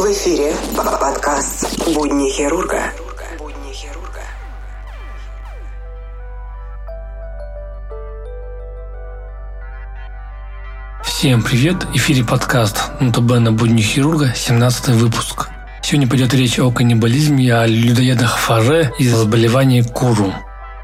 В эфире подкаст «Будни хирурга». Всем привет! Эфире подкаст НТБ на будни хирурга, 17 выпуск. Сегодня пойдет речь о каннибализме, о людоедах Фаре и заболевании Куру.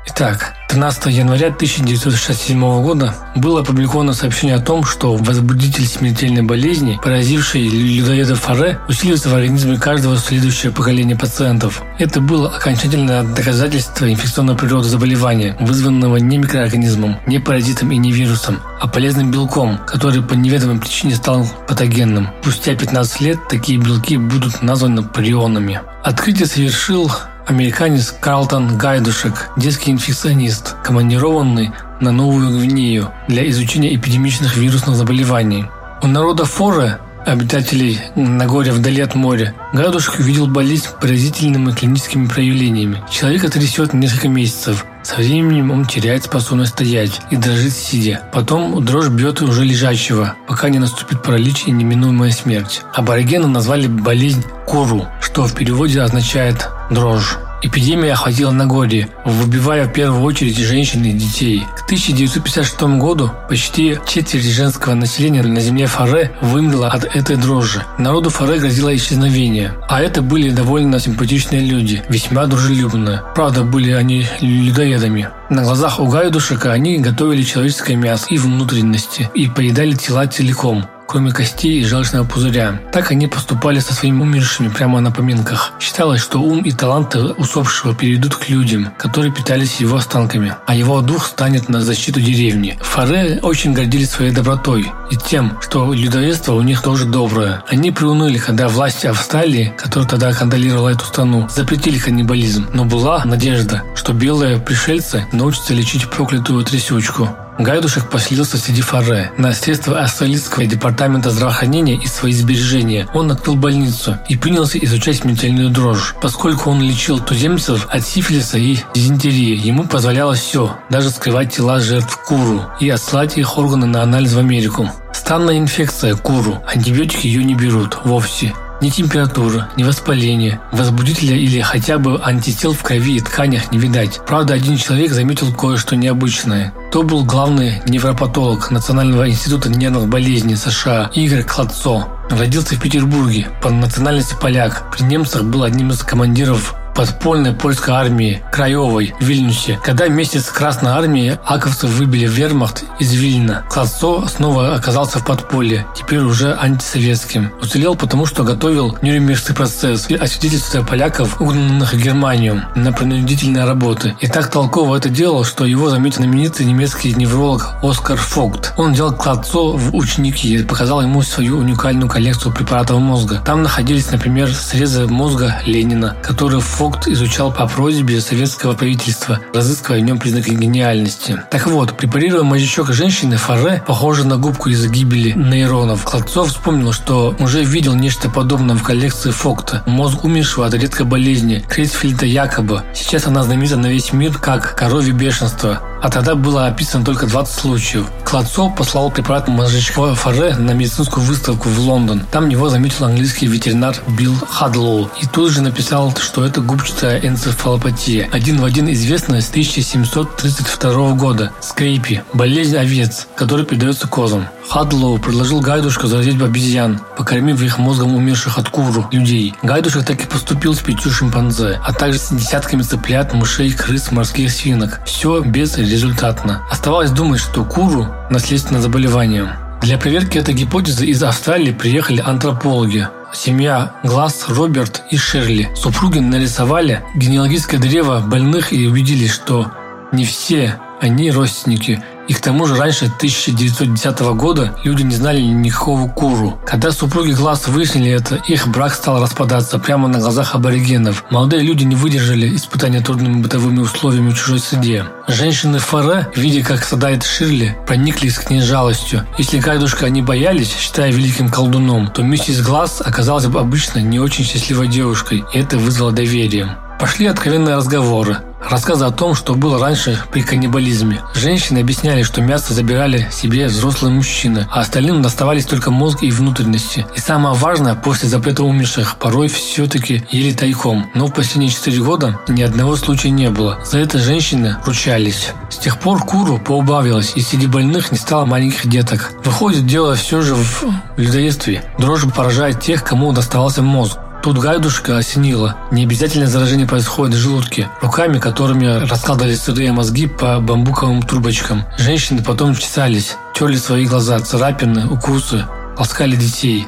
Итак, 13 января 1967 года было опубликовано сообщение о том, что возбудитель смертельной болезни, поразивший людоеда Фаре, усиливается в организме каждого следующего поколения пациентов. Это было окончательное доказательство инфекционной природы заболевания, вызванного не микроорганизмом, не паразитом и не вирусом, а полезным белком, который по неведомой причине стал патогенным. Спустя 15 лет такие белки будут названы прионами. Открытие совершил американец Карлтон Гайдушек, детский инфекционист, командированный на Новую Гвинею для изучения эпидемичных вирусных заболеваний. У народа Форе, обитателей Нагорья вдали от моря, Гайдушек увидел болезнь поразительными клиническими проявлениями. Человека трясет несколько месяцев. Со временем он теряет способность стоять и дрожит сидя. Потом дрожь бьет уже лежачего, пока не наступит паралич и неминуемая смерть. Аборигены назвали болезнь Куру, что в переводе означает дрожь. Эпидемия охватила Нагорье, выбивая в первую очередь женщин и детей. К 1956 году почти четверть женского населения на земле Фаре вымерла от этой дрожжи. Народу Фаре грозило исчезновение. А это были довольно симпатичные люди, весьма дружелюбные. Правда, были они людоедами. На глазах у Гайдушека они готовили человеческое мясо и внутренности и поедали тела целиком кроме костей и желчного пузыря. Так они поступали со своими умершими прямо на поминках. Считалось, что ум и таланты усопшего перейдут к людям, которые питались его останками, а его дух станет на защиту деревни. Фаре очень гордились своей добротой и тем, что людоедство у них тоже доброе. Они приуныли, когда власти Австралии, которая тогда контролировала эту страну, запретили каннибализм. Но была надежда, что белые пришельцы научатся лечить проклятую трясючку. Гайдушек поселился среди Фаре. На средства австралийского департамента здравоохранения и свои сбережения он открыл больницу и принялся изучать смертельную дрожь. Поскольку он лечил туземцев от сифилиса и дизентерии, ему позволялось все, даже скрывать тела жертв куру и отслать их органы на анализ в Америку. Странная инфекция куру. Антибиотики ее не берут вовсе. Ни температура, ни воспаление, возбудителя или хотя бы антител в крови и тканях не видать. Правда, один человек заметил кое-что необычное. То был главный невропатолог Национального института нервных болезней США Игорь Кладцо. Родился в Петербурге, по национальности поляк. При немцах был одним из командиров подпольной польской армии Краевой в Вильнюсе. Когда вместе с Красной армией аковцев выбили вермахт из Вильна, Кладцо снова оказался в подполье, теперь уже антисоветским. Уцелел потому, что готовил Нюрнбергский процесс и освидетельствуя поляков, угнанных в Германию на принудительные работы. И так толково это делал, что его заметил знаменитый немецкий невролог Оскар Фогт. Он взял Кладцо в ученики и показал ему свою уникальную коллекцию препаратов мозга. Там находились, например, срезы мозга Ленина, которые Фогт Фогт изучал по просьбе советского правительства, разыскивая в нем признаки гениальности. Так вот, препарируя мозжечок женщины, Фаре, похожий на губку из-за гибели нейронов, Кладцов вспомнил, что уже видел нечто подобное в коллекции Фогта. Мозг умершего от редкой болезни, Крейсфельда якобы. Сейчас она знаменита на весь мир как коровье бешенство а тогда было описано только 20 случаев. Кладцов послал препарат мозжечкового фаре на медицинскую выставку в Лондон. Там его заметил английский ветеринар Билл Хадлоу и тут же написал, что это губчатая энцефалопатия, один в один известная с 1732 года, скрейпи, болезнь овец, которая передается козам. Хадлоу предложил Гайдушку заразить обезьян, покормив их мозгом умерших от куру людей. Гайдушек так и поступил с пятью шимпанзе, а также с десятками цыплят, мышей, крыс, морских свинок. Все безрезультатно. Оставалось думать, что куру – наследственное заболевание. Для проверки этой гипотезы из Австралии приехали антропологи. Семья Глаз, Роберт и Шерли. Супруги нарисовали генеалогическое древо больных и убедились, что не все они родственники – и к тому же раньше 1910 года люди не знали никакого куру. Когда супруги Глаз выяснили это, их брак стал распадаться прямо на глазах аборигенов. Молодые люди не выдержали испытания трудными бытовыми условиями в чужой среде. Женщины Фаре, видя, как страдает Ширли, прониклись к ней жалостью. Если Гайдушка они боялись, считая великим колдуном, то миссис Глаз оказалась бы обычно не очень счастливой девушкой, и это вызвало доверие. Пошли откровенные разговоры. Рассказы о том, что было раньше при каннибализме. Женщины объясняли, что мясо забирали себе взрослые мужчины, а остальным доставались только мозг и внутренности. И самое важное, после запрета умерших порой все-таки ели тайком. Но в последние 4 года ни одного случая не было. За это женщины ручались. С тех пор куру поубавилось, и среди больных не стало маленьких деток. Выходит, дело все же в людоедстве. Дрожь поражает тех, кому доставался мозг. Тут гайдушка осенила. Не обязательно заражение происходит в желудке. Руками, которыми раскладывали сырые мозги по бамбуковым трубочкам. Женщины потом чесались, терли свои глаза, царапины, укусы, ласкали детей.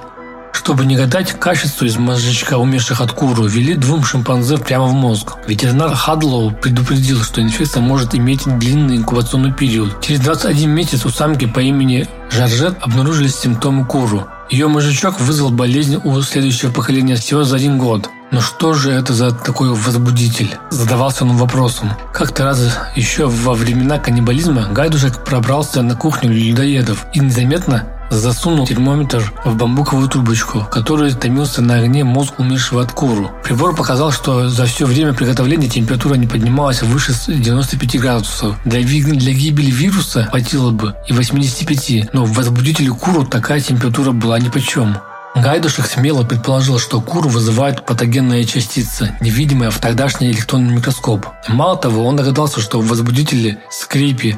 Чтобы не гадать, качество из мозжечка умерших от куру вели двум шимпанзе прямо в мозг. Ветеринар Хадлоу предупредил, что инфекция может иметь длинный инкубационный период. Через 21 месяц у самки по имени Жаржет обнаружились симптомы куру. Ее мозжечок вызвал болезнь у следующего поколения всего за один год. Но что же это за такой возбудитель? Задавался он вопросом. Как-то раз еще во времена каннибализма Гайдушек пробрался на кухню людоедов и незаметно засунул термометр в бамбуковую трубочку, который томился на огне мозг умершего от куру. Прибор показал, что за все время приготовления температура не поднималась выше 95 градусов. Для, для гибели вируса хватило бы и 85, но в возбудителе куру такая температура была ни по чем. Гайдушек смело предположил, что куру вызывает патогенная частица, невидимая в тогдашний электронный микроскоп. Мало того, он догадался, что в возбудителе скрипи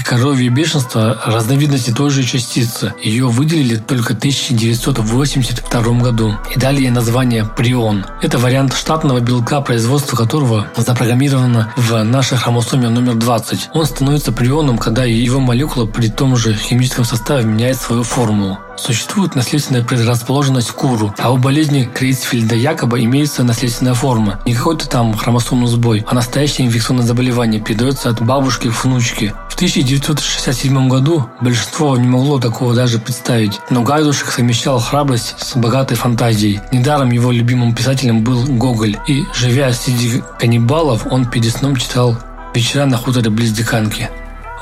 и коровье бешенство – разновидности той же частицы. Ее выделили только в 1982 году и дали ей название прион. Это вариант штатного белка, производство которого запрограммировано в нашей хромосоме номер 20. Он становится прионом, когда его молекула при том же химическом составе меняет свою формулу. Существует наследственная предрасположенность к куру, а у болезни Крейцфельда якобы имеется наследственная форма. Не какой-то там хромосомный сбой, а настоящее инфекционное заболевание передается от бабушки к внучке. В 1967 году большинство не могло такого даже представить, но Гайдушек совмещал храбрость с богатой фантазией. Недаром его любимым писателем был Гоголь, и, живя среди каннибалов, он перед сном читал «Вечера на хуторе близ Диканки».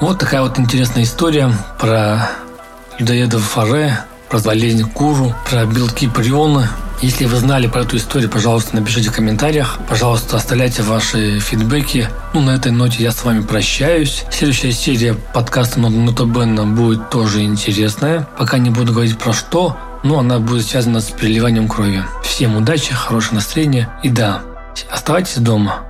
Вот такая вот интересная история про людоедов фаре, про болезнь куру, про белки приона. Если вы знали про эту историю, пожалуйста, напишите в комментариях. Пожалуйста, оставляйте ваши фидбэки. Ну, на этой ноте я с вами прощаюсь. Следующая серия подкаста Нотобенна будет тоже интересная. Пока не буду говорить про что, но она будет связана с переливанием крови. Всем удачи, хорошего настроения и да, оставайтесь дома.